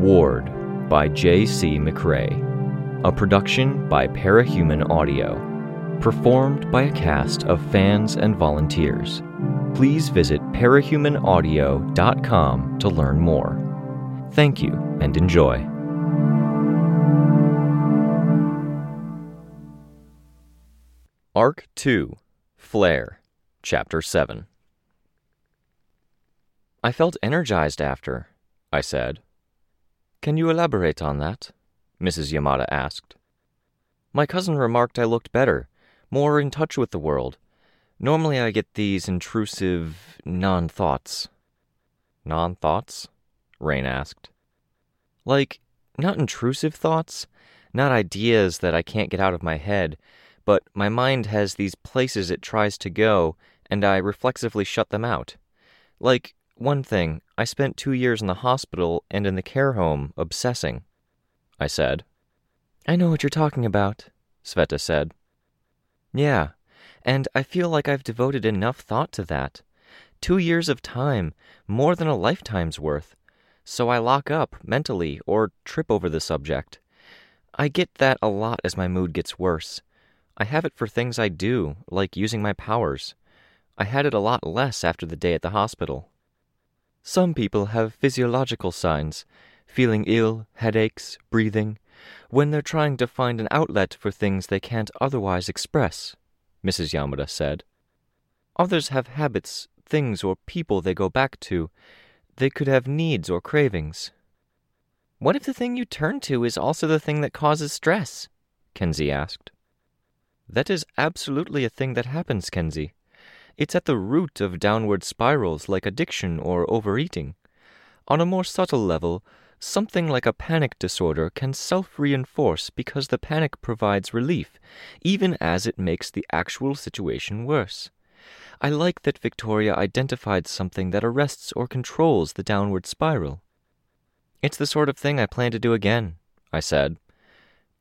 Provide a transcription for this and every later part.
Ward by J.C. McCrae. A production by Parahuman Audio. Performed by a cast of fans and volunteers. Please visit parahumanaudio.com to learn more. Thank you and enjoy. Arc 2 Flare, Chapter 7 I felt energized after, I said. Can you elaborate on that? Mrs. Yamada asked. My cousin remarked I looked better, more in touch with the world. Normally I get these intrusive non thoughts. Non thoughts? Rain asked. Like, not intrusive thoughts, not ideas that I can't get out of my head, but my mind has these places it tries to go, and I reflexively shut them out. Like, one thing, I spent two years in the hospital and in the care home obsessing. I said. I know what you're talking about, Sveta said. Yeah, and I feel like I've devoted enough thought to that. Two years of time, more than a lifetime's worth. So I lock up mentally or trip over the subject. I get that a lot as my mood gets worse. I have it for things I do, like using my powers. I had it a lot less after the day at the hospital. Some people have physiological signs feeling ill, headaches, breathing when they're trying to find an outlet for things they can't otherwise express, Mrs. Yamada said. Others have habits, things, or people they go back to. They could have needs or cravings. What if the thing you turn to is also the thing that causes stress? Kenzie asked. That is absolutely a thing that happens, Kenzie. It's at the root of downward spirals like addiction or overeating. On a more subtle level, something like a panic disorder can self reinforce because the panic provides relief, even as it makes the actual situation worse. I like that Victoria identified something that arrests or controls the downward spiral. It's the sort of thing I plan to do again, I said.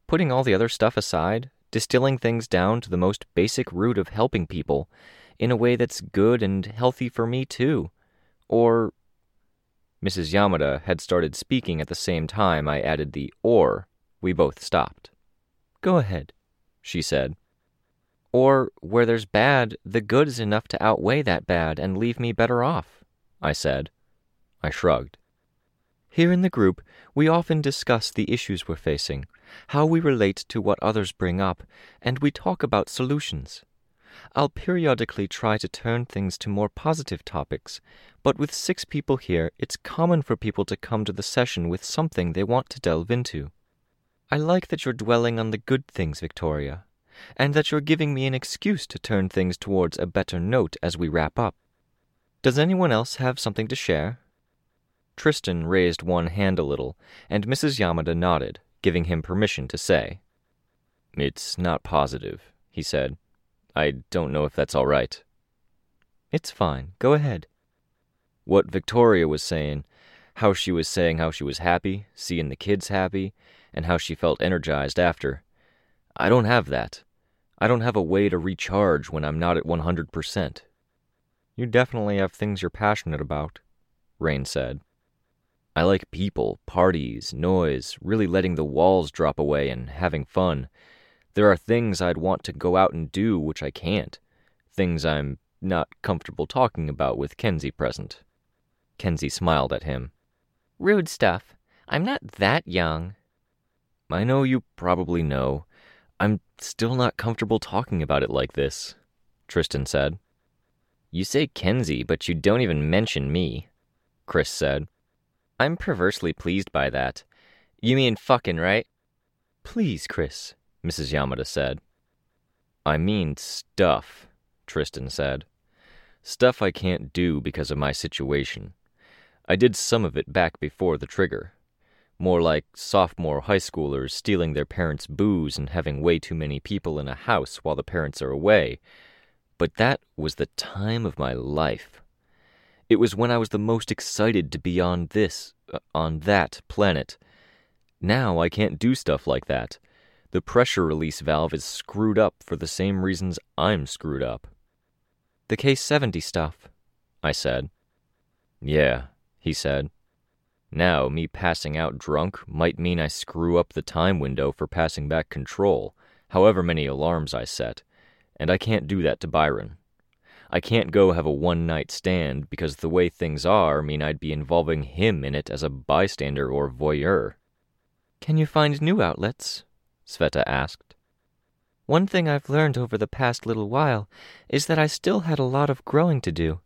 Putting all the other stuff aside, distilling things down to the most basic root of helping people, in a way that's good and healthy for me too. Or. Mrs. Yamada had started speaking at the same time I added the or. We both stopped. Go ahead, she said. Or, where there's bad, the good is enough to outweigh that bad and leave me better off, I said. I shrugged. Here in the group, we often discuss the issues we're facing, how we relate to what others bring up, and we talk about solutions. I'll periodically try to turn things to more positive topics, but with six people here, it's common for people to come to the session with something they want to delve into. I like that you're dwelling on the good things, Victoria, and that you're giving me an excuse to turn things towards a better note as we wrap up. Does anyone else have something to share? Tristan raised one hand a little, and Mrs. Yamada nodded, giving him permission to say. It's not positive, he said. I don't know if that's all right. It's fine. Go ahead. What Victoria was saying, how she was saying how she was happy, seeing the kids happy, and how she felt energized after. I don't have that. I don't have a way to recharge when I'm not at 100%. You definitely have things you're passionate about, Rain said. I like people, parties, noise, really letting the walls drop away and having fun. There are things I'd want to go out and do which I can't. Things I'm not comfortable talking about with Kenzie present. Kenzie smiled at him. Rude stuff. I'm not that young. I know you probably know. I'm still not comfortable talking about it like this, Tristan said. You say Kenzie, but you don't even mention me, Chris said. I'm perversely pleased by that. You mean fucking, right? Please, Chris, Mrs. Yamada said. I mean stuff, Tristan said. Stuff I can't do because of my situation. I did some of it back before the trigger. More like sophomore high schoolers stealing their parents' booze and having way too many people in a house while the parents are away. But that was the time of my life. It was when I was the most excited to be on this, uh, on that planet. Now I can't do stuff like that. The pressure release valve is screwed up for the same reasons I'm screwed up. The Case 70 stuff, I said. Yeah, he said. Now, me passing out drunk might mean I screw up the time window for passing back control, however many alarms I set, and I can't do that to Byron. I can't go have a one night stand because the way things are mean I'd be involving him in it as a bystander or voyeur. Can you find new outlets? Sveta asked. One thing I've learned over the past little while is that I still had a lot of growing to do.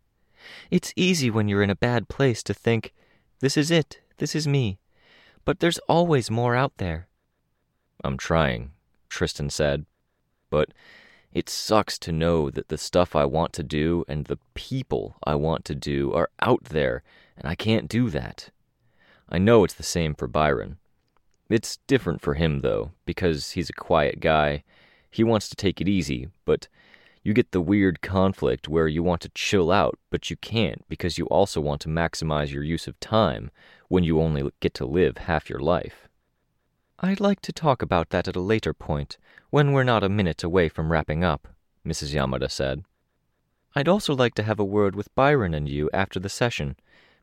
It's easy when you're in a bad place to think, this is it, this is me. But there's always more out there. I'm trying, Tristan said. But it sucks to know that the stuff I want to do and the people I want to do are out there, and I can't do that. I know it's the same for Byron. It's different for him, though, because he's a quiet guy. He wants to take it easy, but you get the weird conflict where you want to chill out, but you can't because you also want to maximize your use of time when you only get to live half your life. I'd like to talk about that at a later point, when we're not a minute away from wrapping up, Mrs. Yamada said. I'd also like to have a word with Byron and you after the session.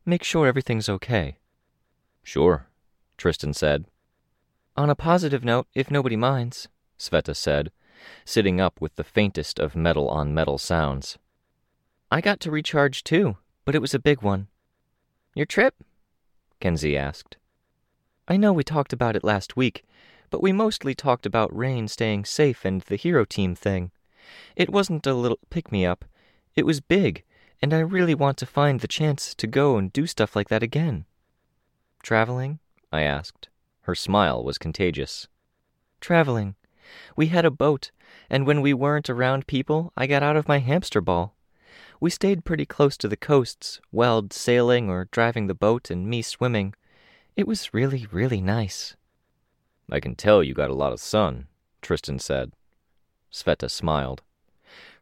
Make sure everything's okay. Sure, Tristan said. On a positive note, if nobody minds, Sveta said, sitting up with the faintest of metal on metal sounds. I got to recharge too, but it was a big one. Your trip? Kenzie asked. I know we talked about it last week, but we mostly talked about Rain staying safe and the hero team thing. It wasn't a little pick me up, it was big, and I really want to find the chance to go and do stuff like that again. Traveling? I asked. Her smile was contagious. Traveling. We had a boat, and when we weren't around people, I got out of my hamster ball. We stayed pretty close to the coasts, Weld sailing or driving the boat and me swimming. It was really, really nice. I can tell you got a lot of sun, Tristan said. Sveta smiled.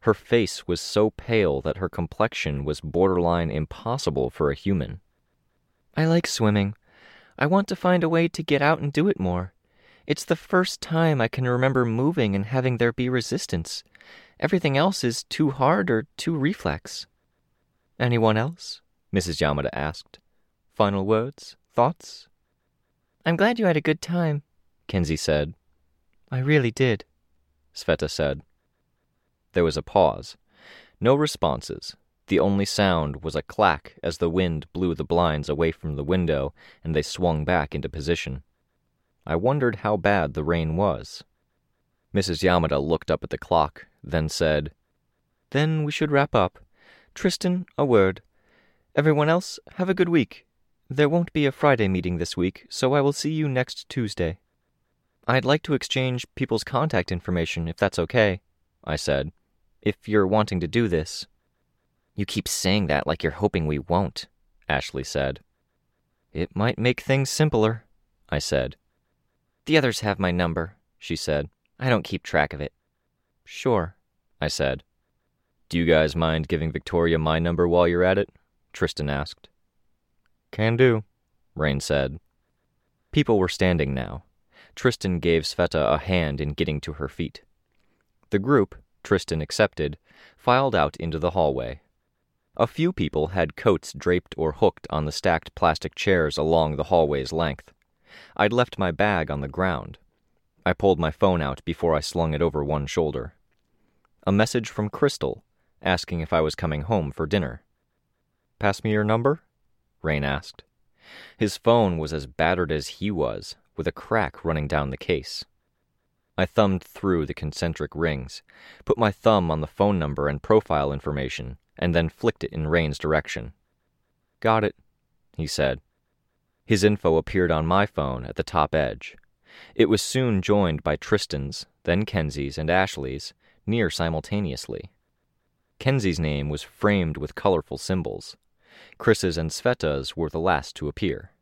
Her face was so pale that her complexion was borderline impossible for a human. I like swimming. I want to find a way to get out and do it more. It's the first time I can remember moving and having there be resistance. Everything else is too hard or too reflex. Anyone else? Mrs. Yamada asked. Final words? Thoughts? I'm glad you had a good time, Kenzie said. I really did, Sveta said. There was a pause. No responses. The only sound was a clack as the wind blew the blinds away from the window and they swung back into position. I wondered how bad the rain was. Mrs. Yamada looked up at the clock, then said, Then we should wrap up. Tristan, a word. Everyone else, have a good week. There won't be a Friday meeting this week, so I will see you next Tuesday. I'd like to exchange people's contact information, if that's okay, I said, if you're wanting to do this. You keep saying that like you're hoping we won't, Ashley said. It might make things simpler, I said. The others have my number, she said. I don't keep track of it. Sure, I said. Do you guys mind giving Victoria my number while you're at it? Tristan asked. Can do, Rain said. People were standing now. Tristan gave Sveta a hand in getting to her feet. The group, Tristan accepted, filed out into the hallway. A few people had coats draped or hooked on the stacked plastic chairs along the hallway's length. I'd left my bag on the ground. I pulled my phone out before I slung it over one shoulder. A message from Crystal, asking if I was coming home for dinner. Pass me your number? Rain asked. His phone was as battered as he was, with a crack running down the case. I thumbed through the concentric rings, put my thumb on the phone number and profile information, and then flicked it in Rain's direction. Got it, he said. His info appeared on my phone at the top edge. It was soon joined by Tristan's, then Kenzie's, and Ashley's, near simultaneously. Kenzie's name was framed with colorful symbols. Chris's and Sveta's were the last to appear.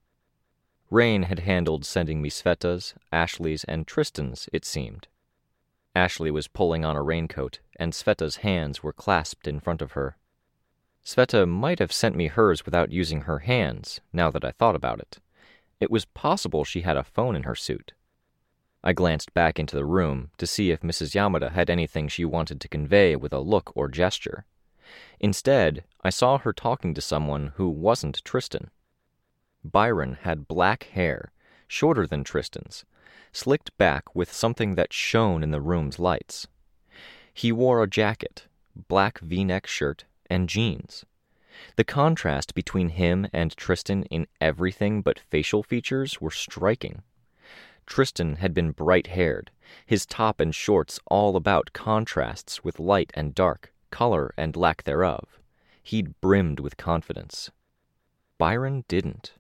Rain had handled sending me Sveta's, Ashley's, and Tristan's, it seemed. Ashley was pulling on a raincoat, and Sveta's hands were clasped in front of her. Sveta might have sent me hers without using her hands, now that I thought about it. It was possible she had a phone in her suit. I glanced back into the room to see if Mrs. Yamada had anything she wanted to convey with a look or gesture. Instead, I saw her talking to someone who wasn't Tristan. Byron had black hair, shorter than Tristan's, slicked back with something that shone in the room's lights. He wore a jacket, black v neck shirt, and jeans. The contrast between him and Tristan in everything but facial features were striking. Tristan had been bright haired, his top and shorts all about contrasts with light and dark, color and lack thereof. He'd brimmed with confidence. Byron didn't.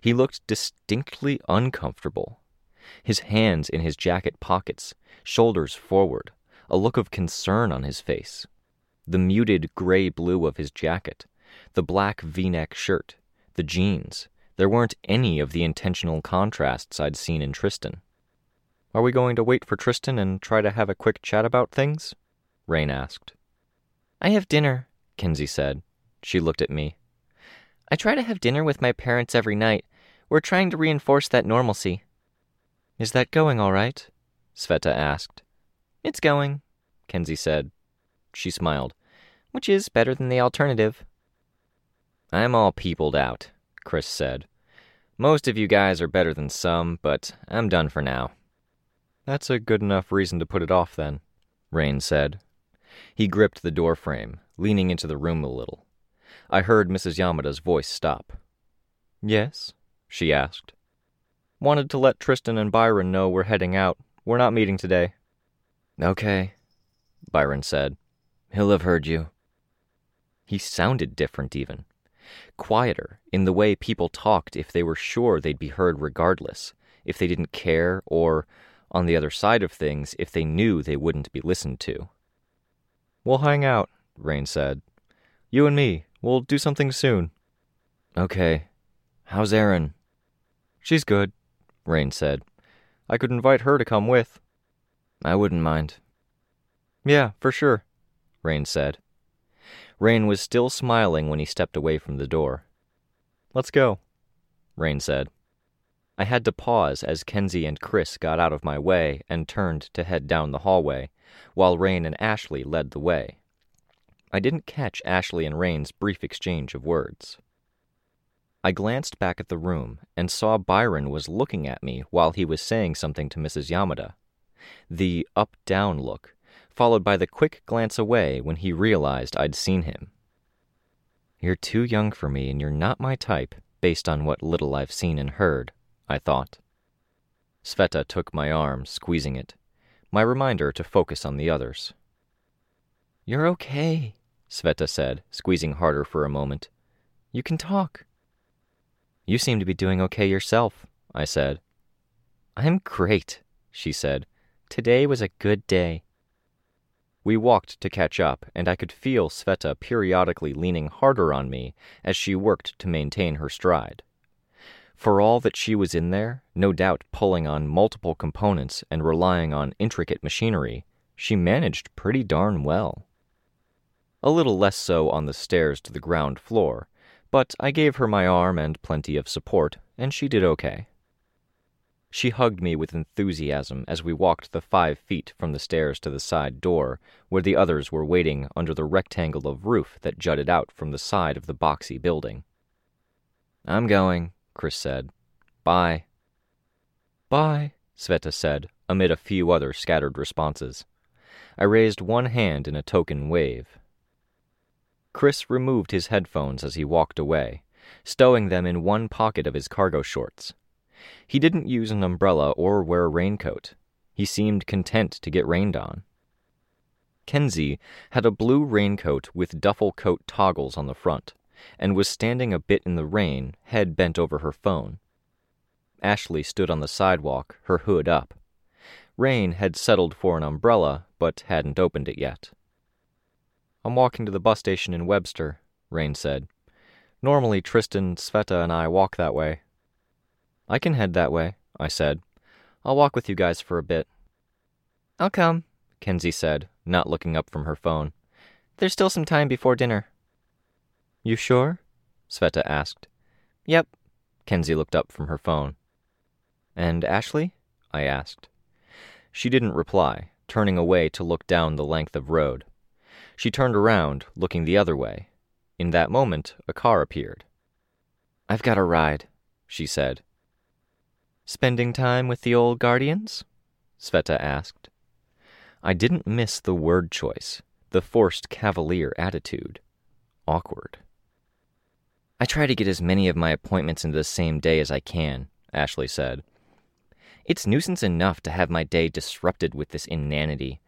He looked distinctly uncomfortable. His hands in his jacket pockets, shoulders forward, a look of concern on his face. The muted gray blue of his jacket, the black v neck shirt, the jeans. There weren't any of the intentional contrasts I'd seen in Tristan. Are we going to wait for Tristan and try to have a quick chat about things? Rain asked. I have dinner, Kenzie said. She looked at me. I try to have dinner with my parents every night. We're trying to reinforce that normalcy. Is that going all right? Sveta asked. It's going, Kenzie said. She smiled. Which is better than the alternative. I'm all peopled out, Chris said. Most of you guys are better than some, but I'm done for now. That's a good enough reason to put it off, then, Rain said. He gripped the doorframe, leaning into the room a little. I heard Mrs. Yamada's voice stop. Yes? she asked. Wanted to let Tristan and Byron know we're heading out. We're not meeting today. Okay, Byron said. He'll have heard you. He sounded different, even. Quieter, in the way people talked if they were sure they'd be heard regardless, if they didn't care, or, on the other side of things, if they knew they wouldn't be listened to. We'll hang out, Rain said. You and me. We'll do something soon. Okay. How's Erin? She's good, Rain said. I could invite her to come with. I wouldn't mind. Yeah, for sure, Rain said. Rain was still smiling when he stepped away from the door. Let's go, Rain said. I had to pause as Kenzie and Chris got out of my way and turned to head down the hallway, while Rain and Ashley led the way. I didn't catch Ashley and Rain's brief exchange of words. I glanced back at the room and saw Byron was looking at me while he was saying something to Mrs. Yamada. The up down look, followed by the quick glance away when he realized I'd seen him. You're too young for me and you're not my type, based on what little I've seen and heard, I thought. Sveta took my arm, squeezing it, my reminder to focus on the others. You're okay, Sveta said, squeezing harder for a moment. You can talk. You seem to be doing okay yourself, I said. I'm great, she said. Today was a good day. We walked to catch up, and I could feel Sveta periodically leaning harder on me as she worked to maintain her stride. For all that she was in there, no doubt pulling on multiple components and relying on intricate machinery, she managed pretty darn well. A little less so on the stairs to the ground floor, but I gave her my arm and plenty of support, and she did okay. She hugged me with enthusiasm as we walked the five feet from the stairs to the side door, where the others were waiting under the rectangle of roof that jutted out from the side of the boxy building. I'm going, Chris said. Bye. Bye, Sveta said, amid a few other scattered responses. I raised one hand in a token wave. Chris removed his headphones as he walked away, stowing them in one pocket of his cargo shorts. He didn't use an umbrella or wear a raincoat. He seemed content to get rained on. Kenzie had a blue raincoat with duffel coat toggles on the front, and was standing a bit in the rain, head bent over her phone. Ashley stood on the sidewalk, her hood up. Rain had settled for an umbrella, but hadn't opened it yet. I'm walking to the bus station in Webster, Rain said. Normally Tristan, Sveta, and I walk that way. I can head that way, I said. I'll walk with you guys for a bit. I'll come, Kenzie said, not looking up from her phone. There's still some time before dinner. You sure? Sveta asked. Yep. Kenzie looked up from her phone. And Ashley? I asked. She didn't reply, turning away to look down the length of road. She turned around, looking the other way. In that moment, a car appeared. I've got a ride, she said. Spending time with the old guardians? Sveta asked. I didn't miss the word choice, the forced cavalier attitude. Awkward. I try to get as many of my appointments into the same day as I can, Ashley said. It's nuisance enough to have my day disrupted with this inanity.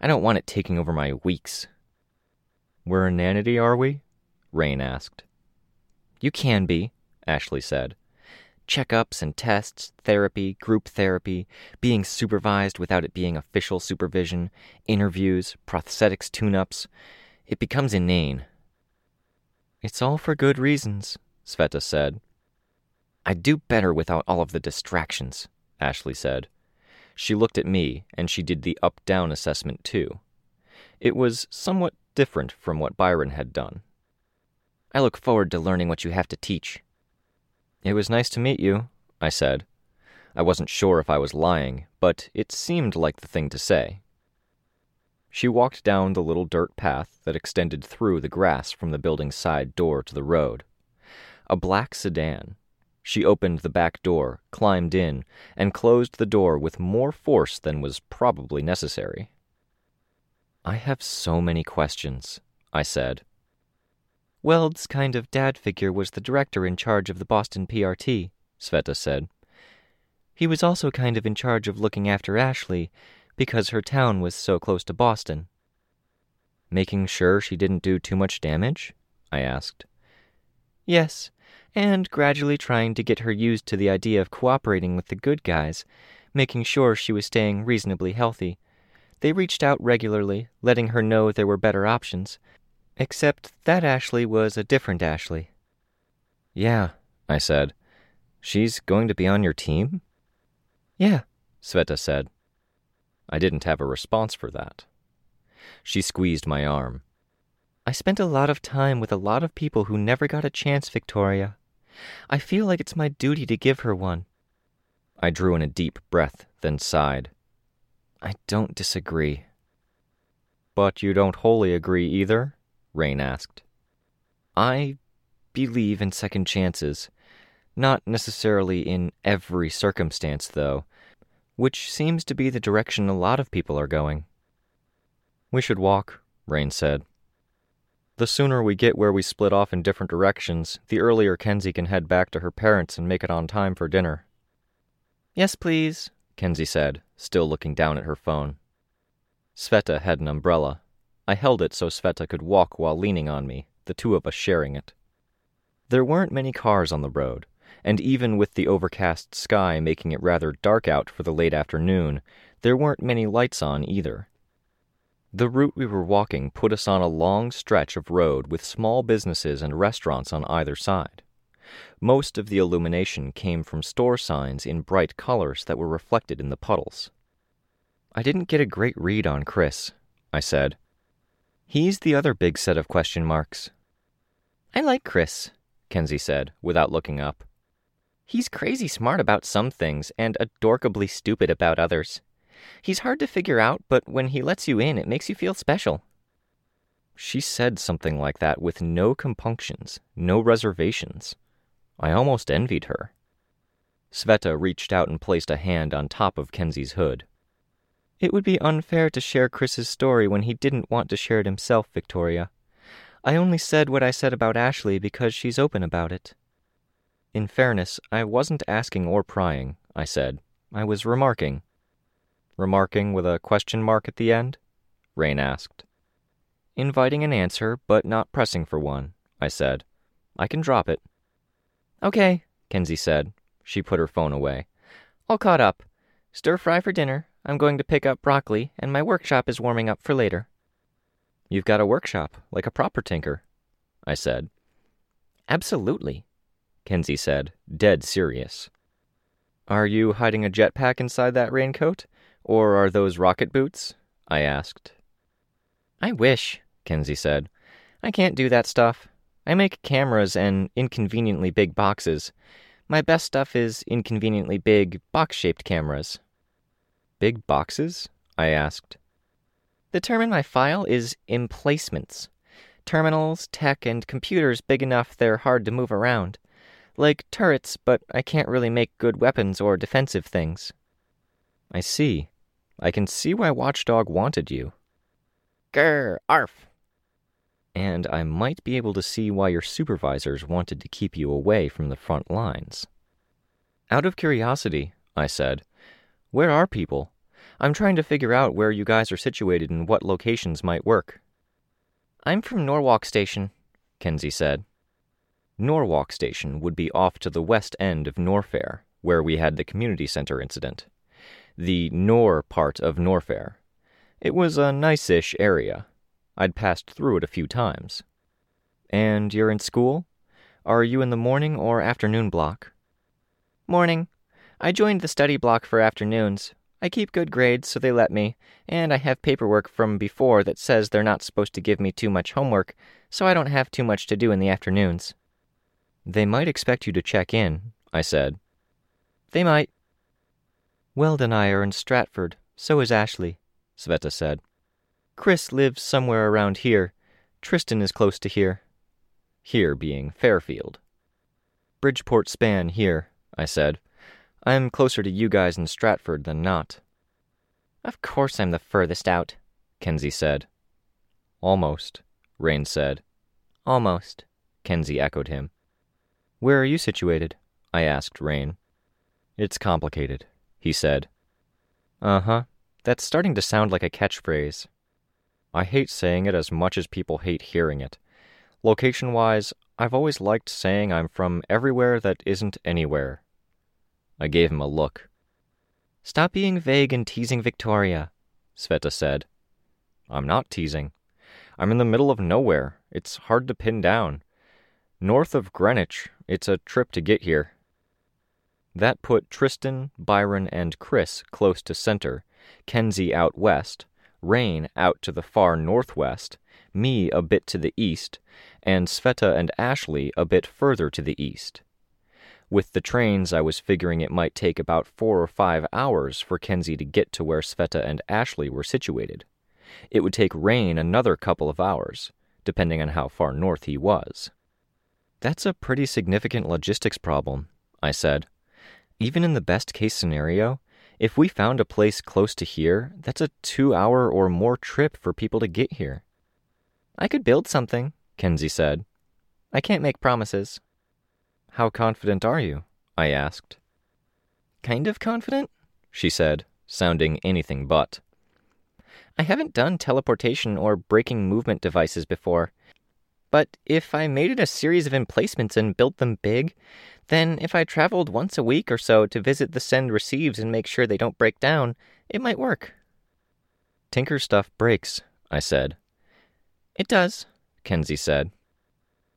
I don't want it taking over my weeks. We're inanity, are we? Rain asked. You can be, Ashley said. Checkups and tests, therapy, group therapy, being supervised without it being official supervision, interviews, prosthetics tune ups. It becomes inane. It's all for good reasons, Sveta said. I'd do better without all of the distractions, Ashley said. She looked at me, and she did the up down assessment too. It was somewhat different from what Byron had done. I look forward to learning what you have to teach. It was nice to meet you, I said. I wasn't sure if I was lying, but it seemed like the thing to say. She walked down the little dirt path that extended through the grass from the building's side door to the road. A black sedan. She opened the back door, climbed in, and closed the door with more force than was probably necessary. I have so many questions, I said. Weld's kind of dad figure was the director in charge of the Boston PRT, Sveta said. He was also kind of in charge of looking after Ashley because her town was so close to Boston. Making sure she didn't do too much damage? I asked. Yes, and gradually trying to get her used to the idea of cooperating with the good guys, making sure she was staying reasonably healthy. They reached out regularly, letting her know there were better options, Except that Ashley was a different Ashley. Yeah, I said. She's going to be on your team? Yeah, Sveta said. I didn't have a response for that. She squeezed my arm. I spent a lot of time with a lot of people who never got a chance, Victoria. I feel like it's my duty to give her one. I drew in a deep breath, then sighed. I don't disagree. But you don't wholly agree either? Rain asked. I believe in second chances. Not necessarily in every circumstance, though, which seems to be the direction a lot of people are going. We should walk, Rain said. The sooner we get where we split off in different directions, the earlier Kenzie can head back to her parents and make it on time for dinner. Yes, please, Kenzie said, still looking down at her phone. Sveta had an umbrella, I held it so Sveta could walk while leaning on me, the two of us sharing it. There weren't many cars on the road, and even with the overcast sky making it rather dark out for the late afternoon, there weren't many lights on either. The route we were walking put us on a long stretch of road with small businesses and restaurants on either side. Most of the illumination came from store signs in bright colors that were reflected in the puddles. I didn't get a great read on Chris, I said, He's the other big set of question marks. I like Chris, Kenzie said, without looking up. He's crazy smart about some things and adorkably stupid about others. He's hard to figure out, but when he lets you in, it makes you feel special. She said something like that with no compunctions, no reservations. I almost envied her. Sveta reached out and placed a hand on top of Kenzie's hood. It would be unfair to share Chris's story when he didn't want to share it himself, Victoria. I only said what I said about Ashley because she's open about it. In fairness, I wasn't asking or prying, I said. I was remarking. Remarking with a question mark at the end? Rain asked. Inviting an answer, but not pressing for one, I said. I can drop it. Okay, Kenzie said. She put her phone away. All caught up. Stir fry for dinner. I'm going to pick up broccoli, and my workshop is warming up for later. You've got a workshop, like a proper tinker, I said. Absolutely, Kenzie said, dead serious. Are you hiding a jetpack inside that raincoat? Or are those rocket boots? I asked. I wish, Kenzie said. I can't do that stuff. I make cameras and inconveniently big boxes. My best stuff is inconveniently big, box shaped cameras. Big boxes? I asked. The term in my file is emplacements. Terminals, tech, and computers big enough they're hard to move around. Like turrets, but I can't really make good weapons or defensive things. I see. I can see why Watchdog wanted you. Grr, arf. And I might be able to see why your supervisors wanted to keep you away from the front lines. Out of curiosity, I said, where are people? I'm trying to figure out where you guys are situated and what locations might work. I'm from Norwalk Station, Kenzie said. Norwalk Station would be off to the west end of Norfair, where we had the community center incident. The Nor part of Norfair. It was a nice ish area. I'd passed through it a few times. And you're in school? Are you in the morning or afternoon block? Morning. I joined the study block for afternoons. I keep good grades, so they let me, and I have paperwork from before that says they're not supposed to give me too much homework, so I don't have too much to do in the afternoons. They might expect you to check in, I said. They might. Weld and I are in Stratford, so is Ashley, Sveta said. Chris lives somewhere around here. Tristan is close to here. Here being Fairfield. Bridgeport span here, I said. I'm closer to you guys in Stratford than not. Of course I'm the furthest out, Kenzie said. Almost, Rain said. Almost, Kenzie echoed him. Where are you situated? I asked Rain. It's complicated, he said. Uh huh. That's starting to sound like a catchphrase. I hate saying it as much as people hate hearing it. Location wise, I've always liked saying I'm from everywhere that isn't anywhere. I gave him a look. Stop being vague and teasing Victoria, Sveta said. I'm not teasing. I'm in the middle of nowhere. It's hard to pin down. North of Greenwich, it's a trip to get here. That put Tristan, Byron, and Chris close to center, Kenzie out west, Rain out to the far northwest, me a bit to the east, and Sveta and Ashley a bit further to the east. With the trains, I was figuring it might take about four or five hours for Kenzie to get to where Sveta and Ashley were situated. It would take Rain another couple of hours, depending on how far north he was. That's a pretty significant logistics problem, I said. Even in the best case scenario, if we found a place close to here, that's a two hour or more trip for people to get here. I could build something, Kenzie said. I can't make promises. How confident are you? I asked. Kind of confident, she said, sounding anything but. I haven't done teleportation or breaking movement devices before, but if I made it a series of emplacements and built them big, then if I traveled once a week or so to visit the send receives and make sure they don't break down, it might work. Tinker stuff breaks, I said. It does, Kenzie said.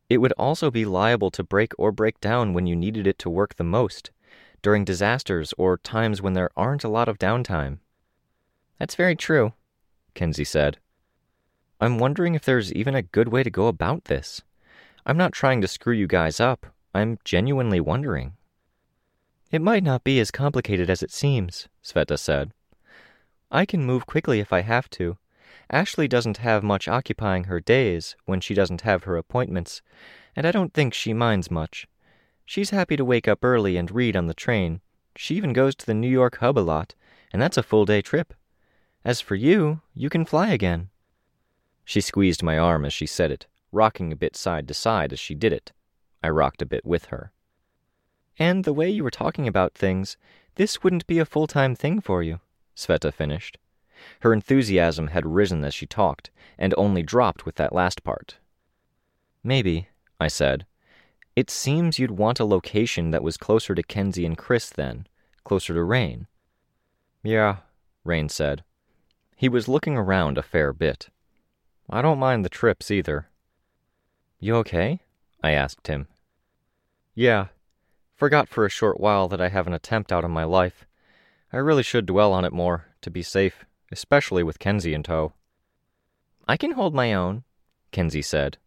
It would also be liable to break or break down when you needed it to work the most, during disasters or times when there aren't a lot of downtime. That's very true, Kenzie said. I'm wondering if there's even a good way to go about this. I'm not trying to screw you guys up. I'm genuinely wondering. It might not be as complicated as it seems, Sveta said. I can move quickly if I have to. Ashley doesn't have much occupying her days when she doesn't have her appointments, and I don't think she minds much. She's happy to wake up early and read on the train. She even goes to the New York hub a lot, and that's a full day trip. As for you, you can fly again. She squeezed my arm as she said it, rocking a bit side to side as she did it. I rocked a bit with her. And the way you were talking about things, this wouldn't be a full time thing for you, Sveta finished. Her enthusiasm had risen as she talked, and only dropped with that last part. Maybe, I said. It seems you'd want a location that was closer to Kenzie and Chris then, closer to Rain. Yeah, Rain said. He was looking around a fair bit. I don't mind the trips either. You okay? I asked him. Yeah. Forgot for a short while that I have an attempt out on my life. I really should dwell on it more, to be safe, especially with Kenzie in tow. I can hold my own, Kenzie said.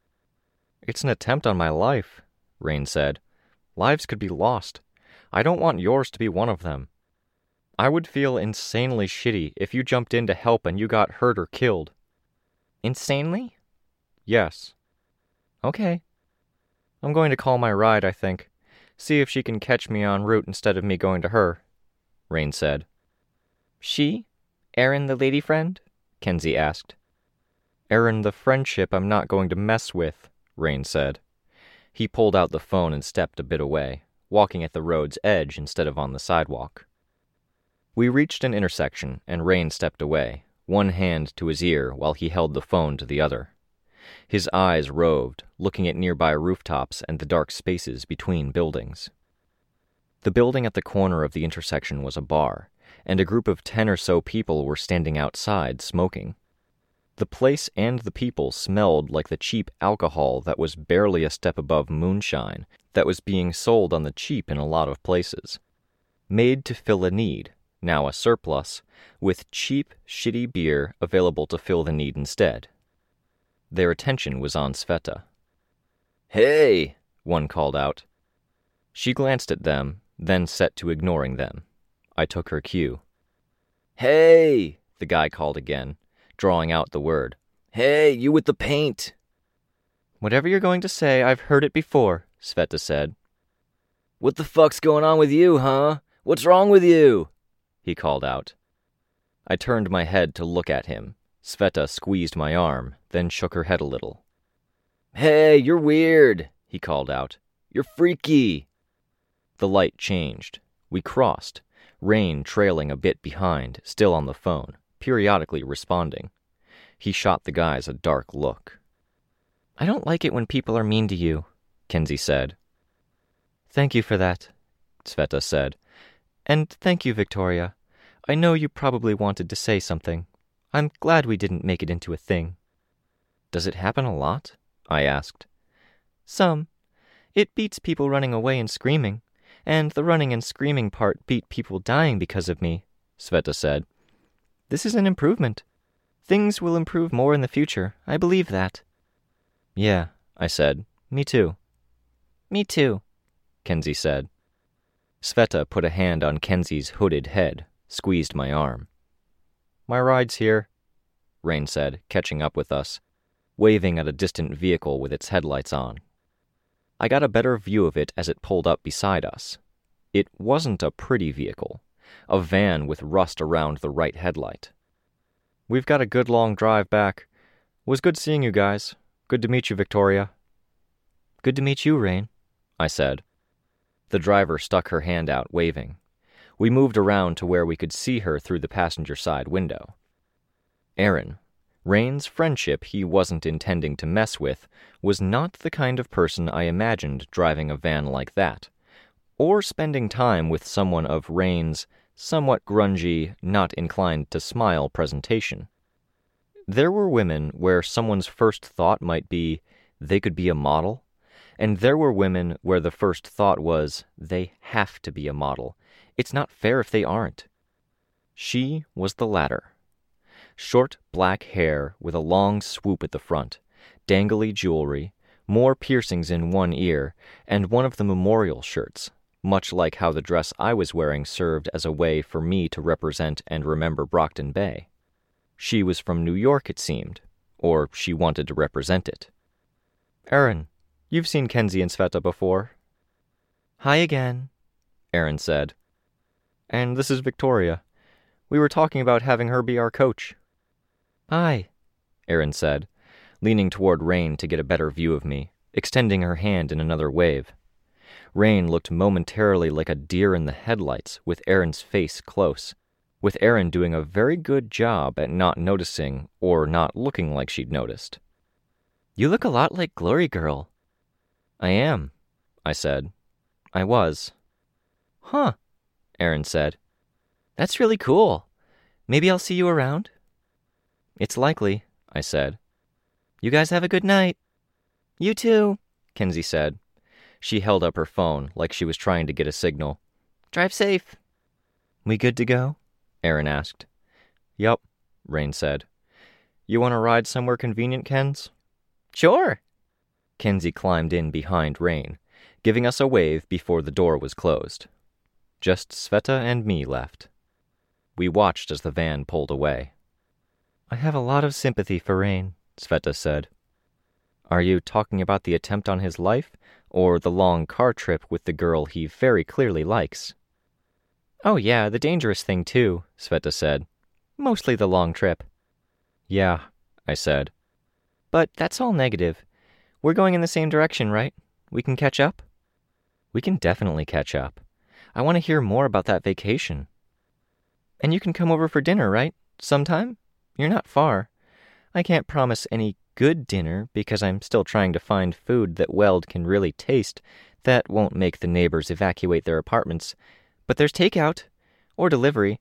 It's an attempt on my life, Rain said. Lives could be lost. I don't want yours to be one of them. I would feel insanely shitty if you jumped in to help and you got hurt or killed. Insanely? Yes. Okay. I'm going to call my ride, I think. See if she can catch me en route instead of me going to her, Rain said. She? Erin the lady friend? Kenzie asked. Erin the friendship I'm not going to mess with, Rain said. He pulled out the phone and stepped a bit away, walking at the road's edge instead of on the sidewalk. We reached an intersection, and Rain stepped away, one hand to his ear while he held the phone to the other. His eyes roved, looking at nearby rooftops and the dark spaces between buildings. The building at the corner of the intersection was a bar, and a group of ten or so people were standing outside smoking. The place and the people smelled like the cheap alcohol that was barely a step above moonshine that was being sold on the cheap in a lot of places. Made to fill a need, now a surplus, with cheap, shitty beer available to fill the need instead. Their attention was on Sveta. Hey! one called out. She glanced at them, then set to ignoring them. I took her cue. Hey! the guy called again, drawing out the word. Hey, you with the paint! Whatever you're going to say, I've heard it before, Sveta said. What the fuck's going on with you, huh? What's wrong with you? He called out. I turned my head to look at him. Sveta squeezed my arm, then shook her head a little. Hey, you're weird, he called out. You're freaky. The light changed. We crossed, Rain trailing a bit behind, still on the phone, periodically responding. He shot the guys a dark look. I don't like it when people are mean to you, Kenzie said. Thank you for that, Sveta said. And thank you, Victoria. I know you probably wanted to say something. I'm glad we didn't make it into a thing. Does it happen a lot? I asked. Some. It beats people running away and screaming, and the running and screaming part beat people dying because of me, Sveta said. This is an improvement. Things will improve more in the future. I believe that. Yeah, I said. Me too. Me too, Kenzie said. Sveta put a hand on Kenzie's hooded head, squeezed my arm. My ride's here, Rain said, catching up with us, waving at a distant vehicle with its headlights on. I got a better view of it as it pulled up beside us. It wasn't a pretty vehicle, a van with rust around the right headlight. We've got a good long drive back. Was good seeing you guys. Good to meet you, Victoria. Good to meet you, Rain, I said. The driver stuck her hand out, waving. We moved around to where we could see her through the passenger side window. Erin, Rain's friendship he wasn't intending to mess with, was not the kind of person I imagined driving a van like that, or spending time with someone of Rain's somewhat grungy, not inclined to smile presentation. There were women where someone's first thought might be, they could be a model, and there were women where the first thought was, they have to be a model. It's not fair if they aren't. She was the latter. Short black hair with a long swoop at the front, dangly jewelry, more piercings in one ear, and one of the memorial shirts, much like how the dress I was wearing served as a way for me to represent and remember Brockton Bay. She was from New York, it seemed, or she wanted to represent it. Erin, You've seen Kenzie and Sveta before. Hi again, Erin said. And this is Victoria. We were talking about having her be our coach. Hi, Erin said, leaning toward Rain to get a better view of me, extending her hand in another wave. Rain looked momentarily like a deer in the headlights, with Erin's face close, with Erin doing a very good job at not noticing or not looking like she'd noticed. You look a lot like Glory Girl, I am, I said. I was. Huh, Erin said. That's really cool. Maybe I'll see you around? It's likely, I said. You guys have a good night. You too, Kenzie said. She held up her phone like she was trying to get a signal. Drive safe. We good to go? Erin asked. Yup, Rain said. You want to ride somewhere convenient, Kens? Sure, Kenzie climbed in behind Rain, giving us a wave before the door was closed. Just Sveta and me left. We watched as the van pulled away. I have a lot of sympathy for Rain, Sveta said. Are you talking about the attempt on his life, or the long car trip with the girl he very clearly likes. Oh, yeah, the dangerous thing, too, Sveta said. Mostly the long trip. Yeah, I said. But that's all negative. We're going in the same direction, right? We can catch up? We can definitely catch up. I want to hear more about that vacation. And you can come over for dinner, right? Sometime? You're not far. I can't promise any good dinner because I'm still trying to find food that Weld can really taste that won't make the neighbors evacuate their apartments. But there's takeout or delivery.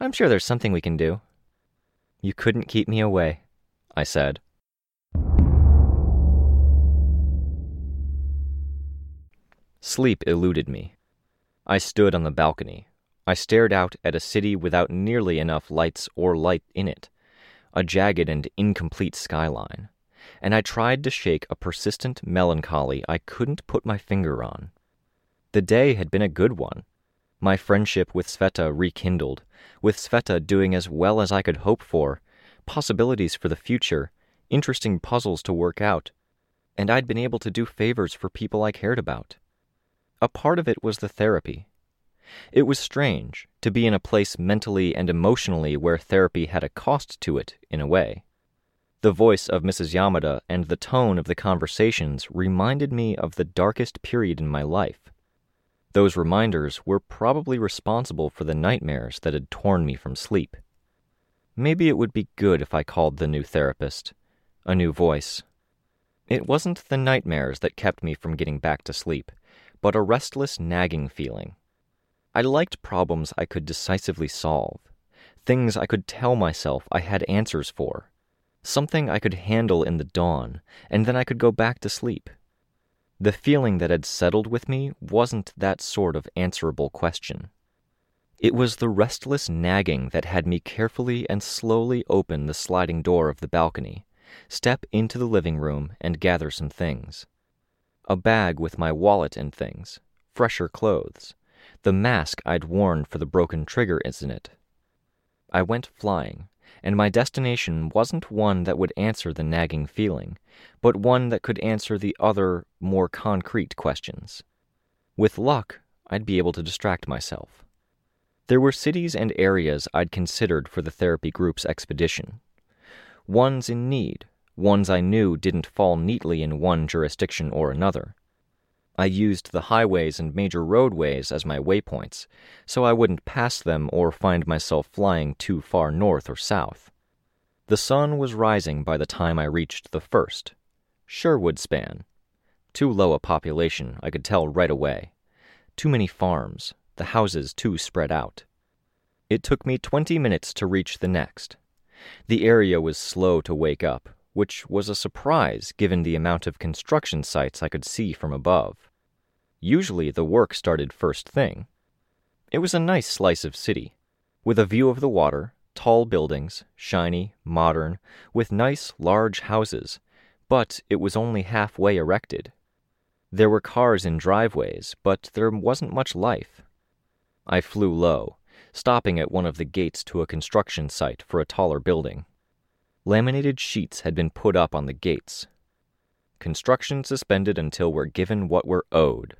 I'm sure there's something we can do. You couldn't keep me away, I said. Sleep eluded me. I stood on the balcony. I stared out at a city without nearly enough lights or light in it, a jagged and incomplete skyline, and I tried to shake a persistent melancholy I couldn't put my finger on. The day had been a good one. My friendship with Sveta rekindled, with Sveta doing as well as I could hope for, possibilities for the future, interesting puzzles to work out, and I'd been able to do favors for people I cared about. A part of it was the therapy. It was strange to be in a place mentally and emotionally where therapy had a cost to it, in a way. The voice of Mrs. Yamada and the tone of the conversations reminded me of the darkest period in my life. Those reminders were probably responsible for the nightmares that had torn me from sleep. Maybe it would be good if I called the new therapist, a new voice. It wasn't the nightmares that kept me from getting back to sleep but a restless, nagging feeling. I liked problems I could decisively solve, things I could tell myself I had answers for, something I could handle in the dawn, and then I could go back to sleep. The feeling that had settled with me wasn't that sort of answerable question. It was the restless nagging that had me carefully and slowly open the sliding door of the balcony, step into the living room, and gather some things a bag with my wallet and things, fresher clothes, the mask I'd worn for the broken trigger incident. I went flying, and my destination wasn't one that would answer the nagging feeling, but one that could answer the other, more concrete questions. With luck, I'd be able to distract myself. There were cities and areas I'd considered for the therapy group's expedition. Ones in need, ones I knew didn't fall neatly in one jurisdiction or another. I used the highways and major roadways as my waypoints, so I wouldn't pass them or find myself flying too far north or south. The sun was rising by the time I reached the first, Sherwood span. Too low a population, I could tell right away. Too many farms, the houses too spread out. It took me twenty minutes to reach the next. The area was slow to wake up, which was a surprise given the amount of construction sites I could see from above. Usually the work started first thing. It was a nice slice of city, with a view of the water, tall buildings, shiny, modern, with nice large houses, but it was only halfway erected. There were cars in driveways, but there wasn't much life. I flew low, stopping at one of the gates to a construction site for a taller building. Laminated sheets had been put up on the gates. Construction suspended until we're given what we're owed.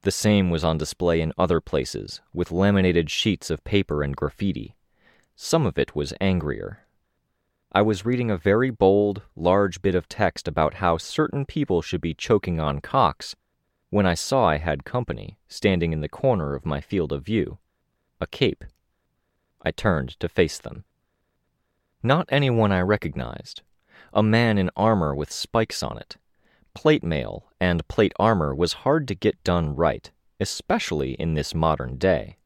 The same was on display in other places, with laminated sheets of paper and graffiti. Some of it was angrier. I was reading a very bold, large bit of text about how certain people should be choking on cocks when I saw I had company standing in the corner of my field of view a cape. I turned to face them. Not anyone I recognized. A man in armor with spikes on it. Plate mail and plate armor was hard to get done right, especially in this modern day.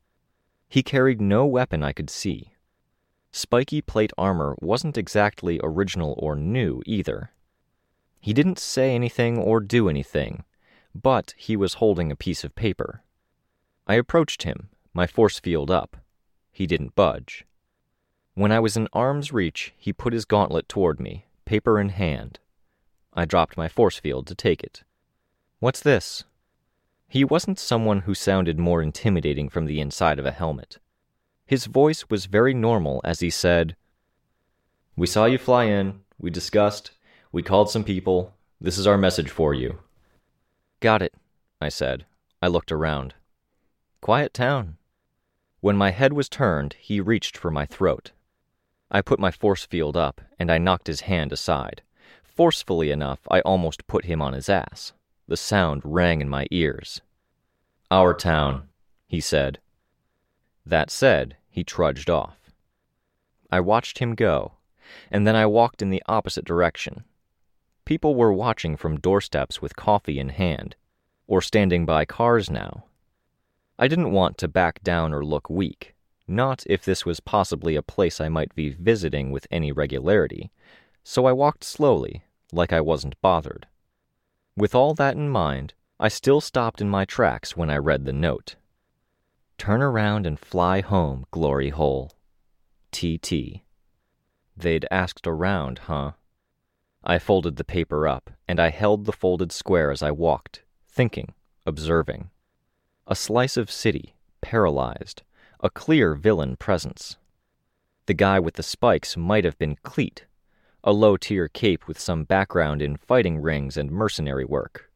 He carried no weapon I could see. Spiky plate armor wasn't exactly original or new either. He didn't say anything or do anything, but he was holding a piece of paper. I approached him, my force field up. He didn't budge. When I was in arm's reach, he put his gauntlet toward me, paper in hand. I dropped my force field to take it. What's this? He wasn't someone who sounded more intimidating from the inside of a helmet. His voice was very normal as he said, We saw you fly in, we discussed, we called some people, this is our message for you. Got it, I said. I looked around. Quiet town. When my head was turned, he reached for my throat. I put my force field up, and I knocked his hand aside. Forcefully enough, I almost put him on his ass. The sound rang in my ears. Our town, he said. That said, he trudged off. I watched him go, and then I walked in the opposite direction. People were watching from doorsteps with coffee in hand, or standing by cars now. I didn't want to back down or look weak, not if this was possibly a place I might be visiting with any regularity, so I walked slowly, like I wasn't bothered. With all that in mind, I still stopped in my tracks when I read the note. Turn around and fly home, glory hole. T.T. They'd asked around, huh? I folded the paper up, and I held the folded square as I walked, thinking, observing. A slice of city, paralyzed, a clear villain presence. The guy with the spikes might have been Cleat, a low tier cape with some background in fighting rings and mercenary work.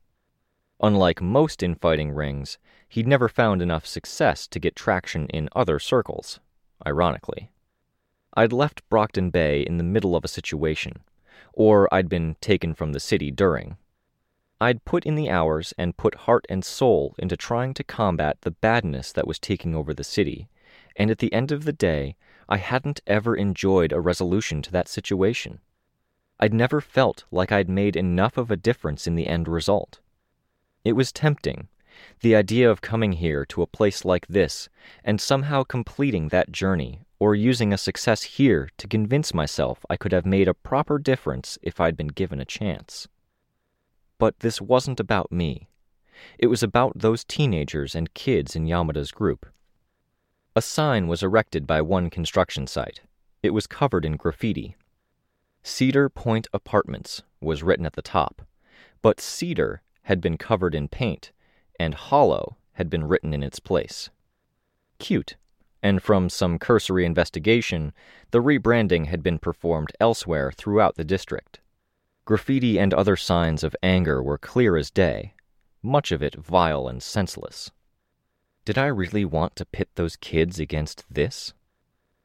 Unlike most in fighting rings, he'd never found enough success to get traction in other circles, ironically. I'd left Brockton Bay in the middle of a situation, or I'd been taken from the city during. I'd put in the hours and put heart and soul into trying to combat the badness that was taking over the city, and at the end of the day, I hadn't ever enjoyed a resolution to that situation. I'd never felt like I'd made enough of a difference in the end result. It was tempting, the idea of coming here to a place like this and somehow completing that journey or using a success here to convince myself I could have made a proper difference if I'd been given a chance. But this wasn't about me. It was about those teenagers and kids in Yamada's group. A sign was erected by one construction site. It was covered in graffiti. Cedar Point Apartments was written at the top, but Cedar had been covered in paint, and Hollow had been written in its place. Cute, and from some cursory investigation, the rebranding had been performed elsewhere throughout the district. Graffiti and other signs of anger were clear as day, much of it vile and senseless. Did I really want to pit those kids against this?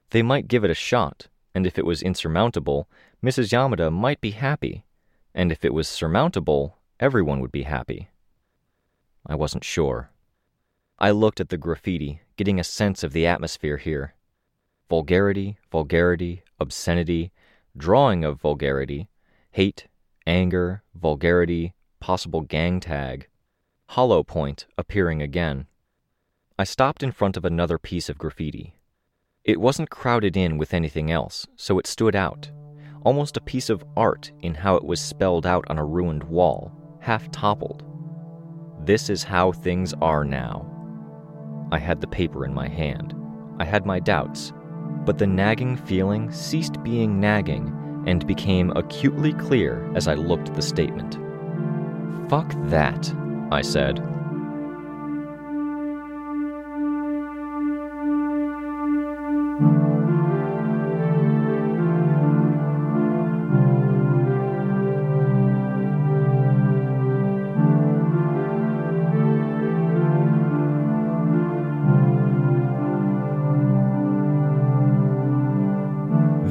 They might give it a shot, and if it was insurmountable, Mrs. Yamada might be happy, and if it was surmountable, everyone would be happy. I wasn't sure. I looked at the graffiti, getting a sense of the atmosphere here. Vulgarity, vulgarity, obscenity, drawing of vulgarity, hate, anger, vulgarity, possible gang tag. Hollow Point appearing again. I stopped in front of another piece of graffiti. It wasn't crowded in with anything else, so it stood out, almost a piece of art in how it was spelled out on a ruined wall, half toppled. This is how things are now. I had the paper in my hand. I had my doubts, but the nagging feeling ceased being nagging and became acutely clear as I looked at the statement. Fuck that, I said.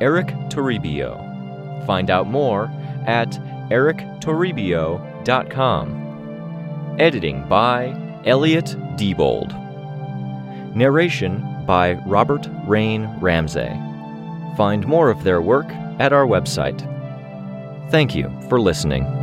Eric Toribio. Find out more at erictoribio.com. Editing by Elliot Diebold. Narration by Robert Rain Ramsey. Find more of their work at our website. Thank you for listening.